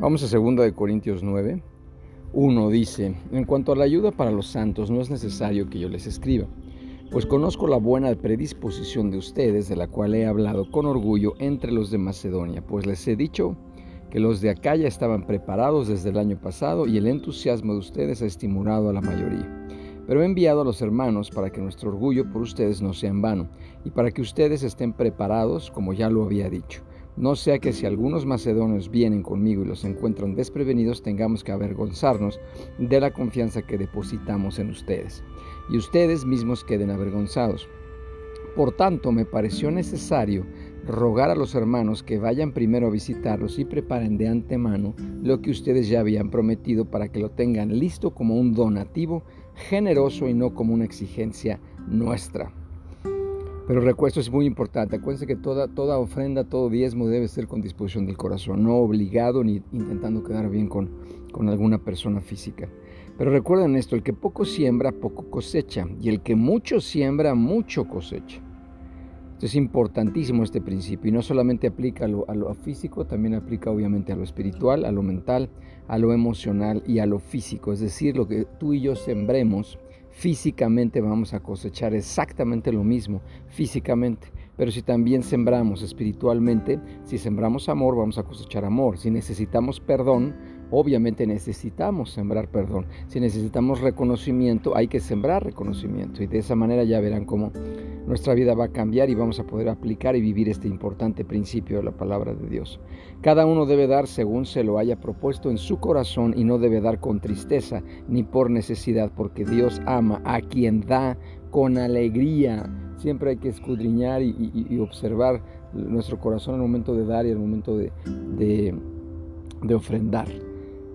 Vamos a 2 de Corintios 9. 1 dice, en cuanto a la ayuda para los santos, no es necesario que yo les escriba, pues conozco la buena predisposición de ustedes, de la cual he hablado con orgullo entre los de Macedonia, pues les he dicho que los de acá ya estaban preparados desde el año pasado y el entusiasmo de ustedes ha estimulado a la mayoría. Pero he enviado a los hermanos para que nuestro orgullo por ustedes no sea en vano, y para que ustedes estén preparados, como ya lo había dicho. No sea que si algunos macedonios vienen conmigo y los encuentran desprevenidos, tengamos que avergonzarnos de la confianza que depositamos en ustedes, y ustedes mismos queden avergonzados. Por tanto, me pareció necesario rogar a los hermanos que vayan primero a visitarlos y preparen de antemano lo que ustedes ya habían prometido para que lo tengan listo como un donativo generoso y no como una exigencia nuestra. Pero recuerdo, es muy importante. Acuérdense que toda, toda ofrenda, todo diezmo debe ser con disposición del corazón, no obligado ni intentando quedar bien con, con alguna persona física. Pero recuerden esto, el que poco siembra, poco cosecha, y el que mucho siembra, mucho cosecha. es importantísimo este principio y no solamente aplica a lo, a lo, físico, también aplica obviamente a lo espiritual, a lo mental, a lo emocional y a lo físico. Es decir, lo que tú y yo sembremos físicamente vamos a cosechar exactamente lo mismo físicamente. Pero si también sembramos espiritualmente, si sembramos amor, vamos a cosechar amor. Si necesitamos perdón, obviamente necesitamos sembrar perdón. Si necesitamos reconocimiento, hay que sembrar reconocimiento. Y de esa manera ya verán cómo nuestra vida va a cambiar y vamos a poder aplicar y vivir este importante principio de la palabra de Dios. Cada uno debe dar según se lo haya propuesto en su corazón y no debe dar con tristeza ni por necesidad, porque Dios ama a quien da con alegría. Siempre hay que escudriñar y, observar nuestro corazón al momento de dar y al momento de, de ofrendar.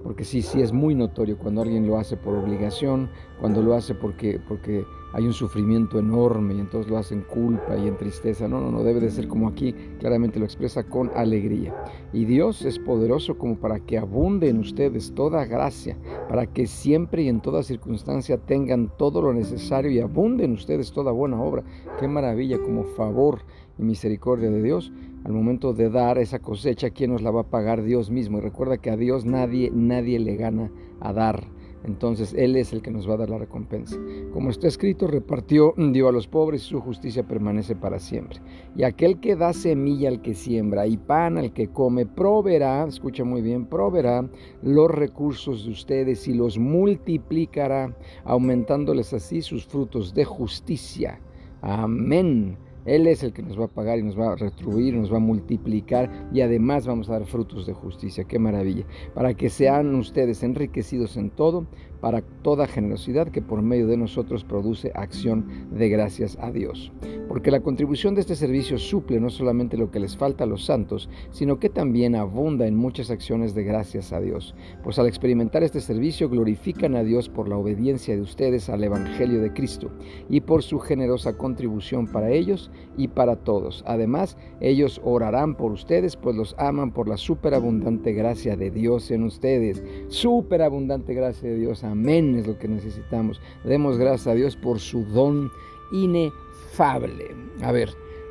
Porque sí, sí es muy notorio cuando alguien lo hace por obligación, cuando lo hace porque, porque hay un sufrimiento enorme y entonces lo hacen culpa y en tristeza. No, no, no, debe de ser como aquí, claramente lo expresa con alegría. Y Dios es poderoso como para que abunde en ustedes toda gracia, para que siempre y en toda circunstancia tengan todo lo necesario y abunde en ustedes toda buena obra. Qué maravilla, como favor y misericordia de Dios. Al momento de dar esa cosecha, ¿quién nos la va a pagar? Dios mismo. Y recuerda que a Dios nadie, nadie le gana a dar entonces Él es el que nos va a dar la recompensa. Como está escrito, repartió, dio a los pobres y su justicia permanece para siempre. Y aquel que da semilla al que siembra y pan al que come, proveerá, escucha muy bien, proveerá los recursos de ustedes y los multiplicará, aumentándoles así sus frutos de justicia. Amén. Él es el que nos va a pagar y nos va a retribuir, nos va a multiplicar y además vamos a dar frutos de justicia. Qué maravilla. Para que sean ustedes enriquecidos en todo, para toda generosidad que por medio de nosotros produce acción de gracias a Dios. Porque la contribución de este servicio suple no solamente lo que les falta a los santos, sino que también abunda en muchas acciones de gracias a Dios. Pues al experimentar este servicio glorifican a Dios por la obediencia de ustedes al Evangelio de Cristo y por su generosa contribución para ellos y para todos. Además, ellos orarán por ustedes, pues los aman por la superabundante gracia de Dios en ustedes. Superabundante gracia de Dios. Amén es lo que necesitamos. Demos gracias a Dios por su don inefable. A ver,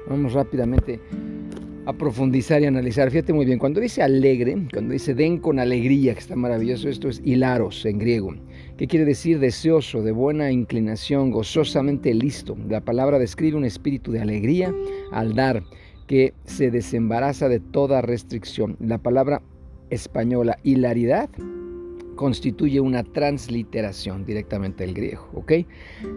vamos rápidamente a profundizar y analizar. Fíjate muy bien, cuando dice alegre, cuando dice den con alegría, que está maravilloso, esto es hilaros en griego. ¿Qué quiere decir deseoso, de buena inclinación, gozosamente listo? La palabra describe un espíritu de alegría al dar, que se desembaraza de toda restricción. La palabra española hilaridad constituye una transliteración directamente del griego, ¿ok?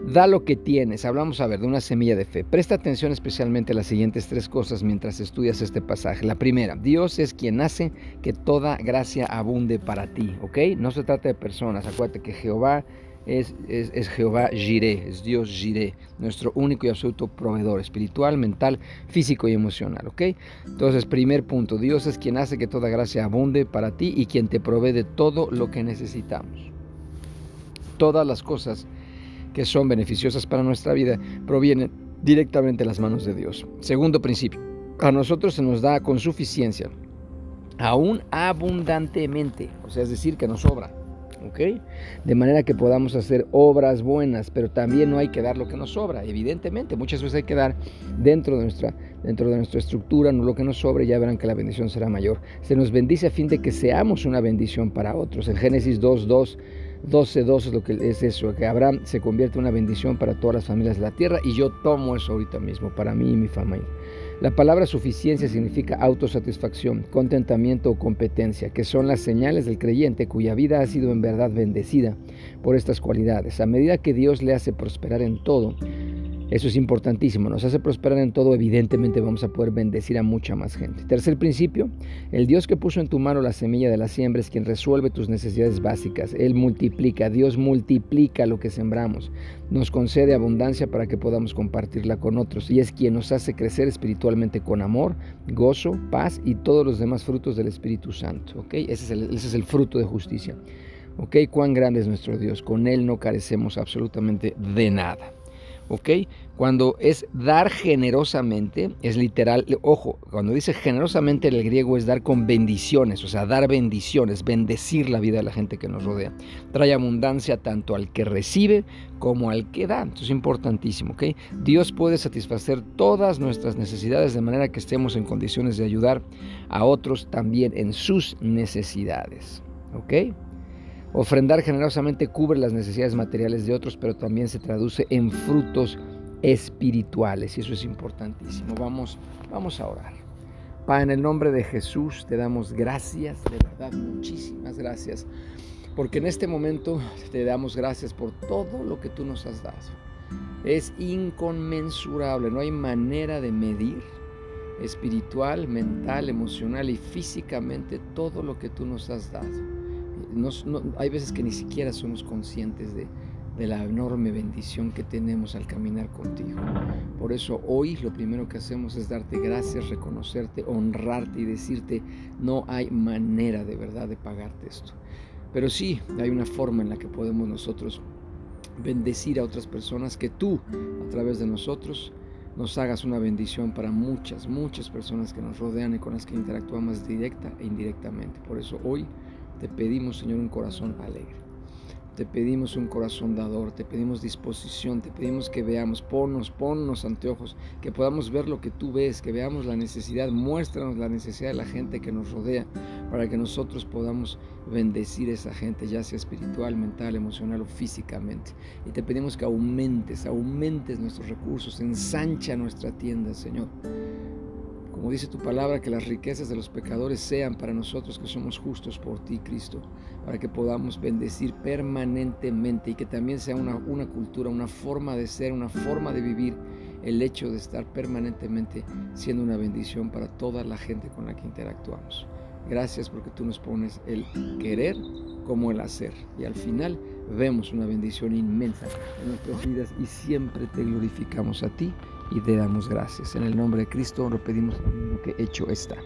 Da lo que tienes, hablamos a ver de una semilla de fe. Presta atención especialmente a las siguientes tres cosas mientras estudias este pasaje. La primera, Dios es quien hace que toda gracia abunde para ti, ¿ok? No se trata de personas, acuérdate que Jehová es, Jehová Jireh, es Dios Jireh, nuestro único y absoluto proveedor espiritual, mental, físico y emocional. ¿ok? Entonces, primer punto, Dios es quien hace que toda gracia abunde para ti y quien te provee de todo lo que necesitamos. Todas las cosas que son beneficiosas para nuestra vida provienen directamente de las manos de Dios. Segundo principio, a nosotros se nos da con suficiencia, aún abundantemente, o sea, es decir, que nos sobra. ¿Ok? De manera que podamos hacer obras buenas, pero también no hay que dar lo que nos sobra, evidentemente. Muchas veces hay que dar dentro de nuestra, dentro de nuestra estructura, no lo que nos sobre, ya verán que la bendición será mayor. Se nos bendice a fin de que seamos una bendición para otros. En Génesis 2, 2 12.2 es lo que es eso, que Abraham se convierte en una bendición para todas las familias de la tierra y yo tomo eso ahorita mismo, para mí y mi familia. La palabra suficiencia significa autosatisfacción, contentamiento o competencia, que son las señales del creyente cuya vida ha sido en verdad bendecida por estas cualidades. A medida que Dios le hace prosperar en todo, eso es importantísimo, nos hace prosperar en todo, evidentemente vamos a poder bendecir a mucha más gente. Tercer principio, el Dios que puso en tu mano la semilla de la siembra es quien resuelve tus necesidades básicas. Él multiplica, Dios multiplica lo que sembramos, nos concede abundancia para que podamos compartirla con otros y es quien nos hace crecer espiritualmente con amor, gozo, paz y todos los demás frutos del Espíritu Santo. ¿okay? Ese, es el, ese es el fruto de justicia. ¿Ok? Cuán grande es nuestro Dios. Con Él no carecemos absolutamente de nada. ¿Ok? Cuando es dar generosamente, es literal, ojo, cuando dice generosamente en el griego es dar con bendiciones, o sea, dar bendiciones, bendecir la vida de la gente que nos rodea. Trae abundancia tanto al que recibe como al que da. Esto es importantísimo, ¿ok? Dios puede satisfacer todas nuestras necesidades de manera que estemos en condiciones de ayudar a otros también en sus necesidades, ¿ok? Ofrendar generosamente cubre las necesidades materiales de otros, pero también se traduce en frutos espirituales y eso es importantísimo. Vamos, vamos a orar. Padre, en el nombre de Jesús te damos gracias, de verdad, muchísimas gracias, porque en este momento te damos gracias por todo lo que tú nos has dado. Es inconmensurable, no hay manera de medir espiritual, mental, emocional y físicamente todo lo que tú nos has dado hay veces que ni siquiera somos conscientes de, de la enorme bendición que tenemos al caminar contigo. Por eso hoy lo primero que hacemos es darte gracias, reconocerte, honrarte y decirte, no hay manera de verdad de pagarte esto. Pero sí, hay una forma en la que podemos nosotros bendecir a otras personas, que tú, a través de nosotros, nos hagas una bendición para muchas, muchas personas que nos rodean y con las que interactuamos directa e indirectamente. Por eso hoy te pedimos, Señor, un corazón alegre. Te pedimos un corazón dador, te pedimos disposición, te pedimos que veamos, ponnos, ponnos anteojos, que podamos ver lo que tú ves, que veamos la necesidad, muéstranos la necesidad de la gente que nos rodea, para que nosotros podamos bendecir a esa gente, ya sea espiritual, mental, emocional o físicamente. Y te pedimos que aumentes, aumentes nuestros recursos, ensancha nuestra tienda, Señor como dice tu palabra, que las riquezas de los pecadores sean para nosotros que somos justos por ti, Cristo, para que podamos bendecir permanentemente y que también sea una, una cultura, una forma de ser, una forma de vivir el hecho de estar permanentemente siendo una bendición para toda la gente con la que interactuamos. Gracias porque tú nos pones el querer como el hacer. Y al final vemos una bendición inmensa en nuestras vidas y siempre te glorificamos a ti y te damos gracias. En el nombre de Cristo lo pedimos que hecho está.